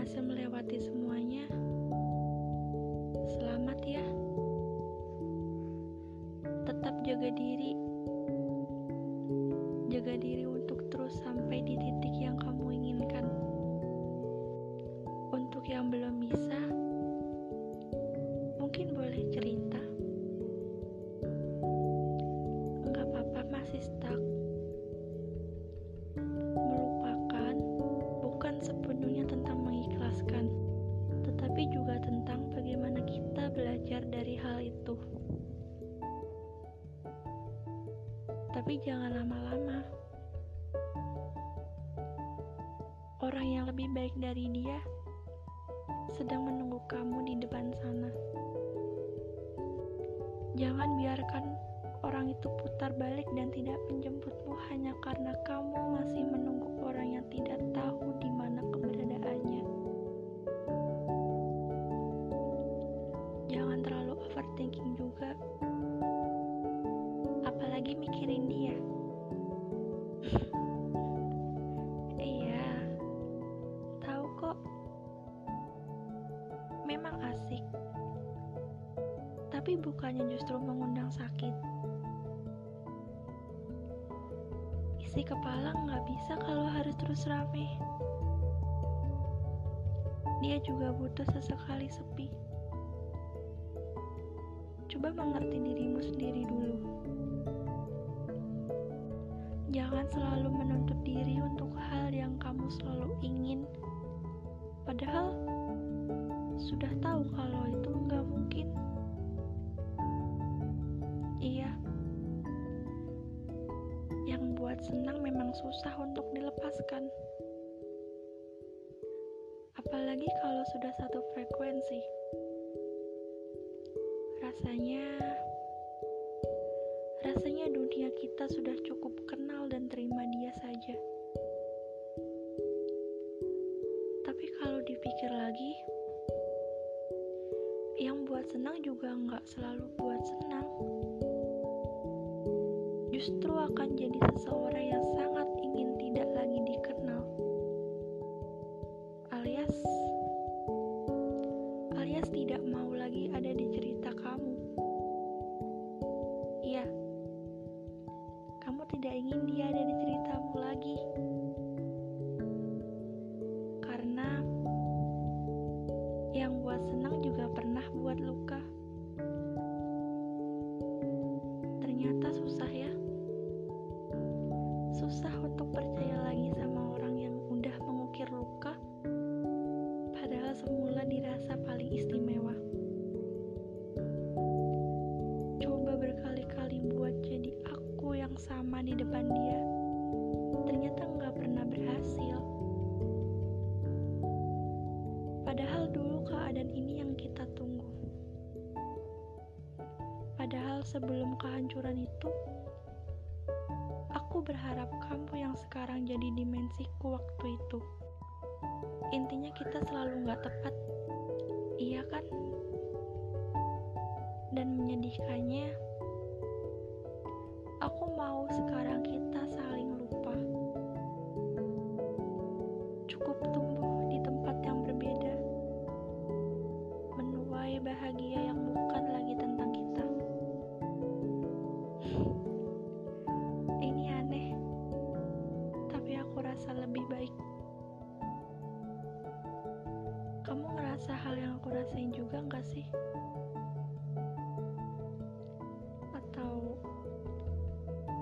berhasil melewati semuanya, selamat ya. Tetap jaga diri. Jaga diri untuk terus sampai di titik yang kamu inginkan. Untuk yang belum bisa, mungkin boleh cerita. Tapi jangan lama-lama. Orang yang lebih baik dari dia sedang menunggu kamu di depan sana. Jangan biarkan orang itu putar balik dan tidak menjemputmu hanya karena kamu masih menunggu orang yang tidak Memang asik. Tapi bukannya justru mengundang sakit. Isi kepala nggak bisa kalau harus terus rame. Dia juga butuh sesekali sepi. Coba mengerti dirimu sendiri dulu. Jangan selalu menuntut diri untuk hal yang kamu selalu ingin. Padahal sudah tahu kalau itu nggak mungkin. Iya, yang buat senang memang susah untuk dilepaskan. Apalagi kalau sudah satu frekuensi. Rasanya rasanya dunia kita sudah cukup kenal Justru akan jadi seseorang yang sangat ingin tidak lagi dikenal. Alias alias tidak mau lagi ada di cerita kamu. Iya. Kamu tidak ingin dia ada sama di depan dia. Ternyata nggak pernah berhasil. Padahal dulu keadaan ini yang kita tunggu. Padahal sebelum kehancuran itu, aku berharap kamu yang sekarang jadi dimensiku waktu itu. Intinya kita selalu nggak tepat, iya kan? Dan menyedihkannya, aku mau sekarang kita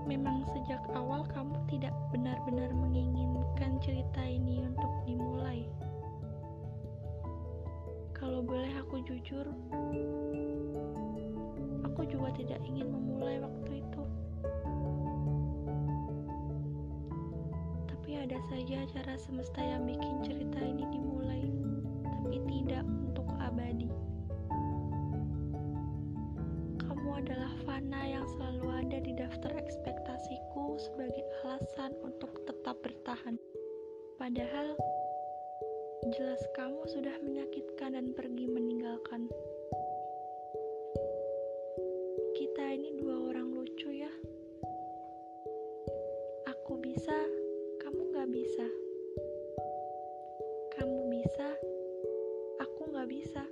memang sejak awal kamu tidak benar-benar menginginkan cerita ini untuk dimulai? Kalau boleh aku jujur, aku juga tidak ingin memulai waktu itu. Tapi ada saja cara semesta yang bikin cerita ini dimulai, tapi tidak adalah fana yang selalu ada di daftar ekspektasiku sebagai alasan untuk tetap bertahan. Padahal, jelas kamu sudah menyakitkan dan pergi meninggalkan. Kita ini dua orang lucu ya. Aku bisa, kamu gak bisa. Kamu bisa, aku gak bisa.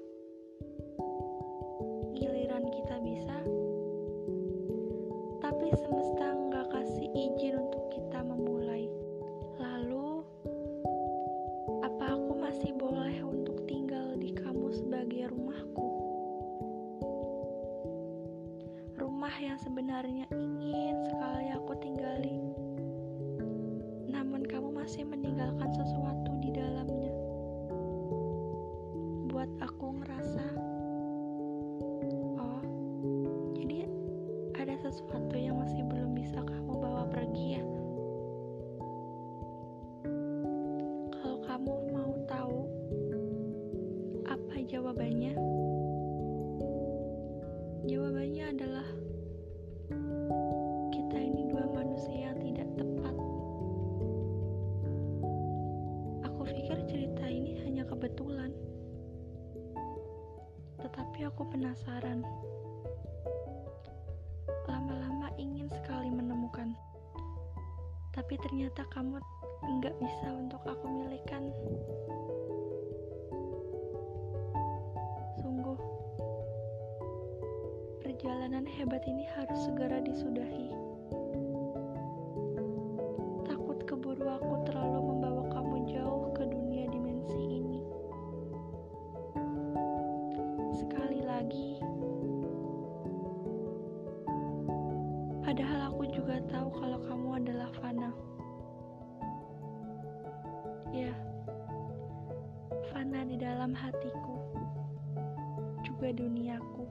Sebenarnya ingin sekali aku tinggali. Namun kamu masih meninggalkan sesuatu di dalamnya. Buat aku ngerasa, oh, jadi ada sesuatu yang masih belum bisa kamu bawa pergi ya. Kalau kamu mau tahu apa jawabannya, jawabannya adalah kebetulan. Tetapi aku penasaran. Lama-lama ingin sekali menemukan. Tapi ternyata kamu nggak bisa untuk aku milikan. Sungguh, perjalanan hebat ini harus segera disudahi. Padahal aku juga tahu kalau kamu adalah Fana. Ya, Fana di dalam hatiku, juga duniaku.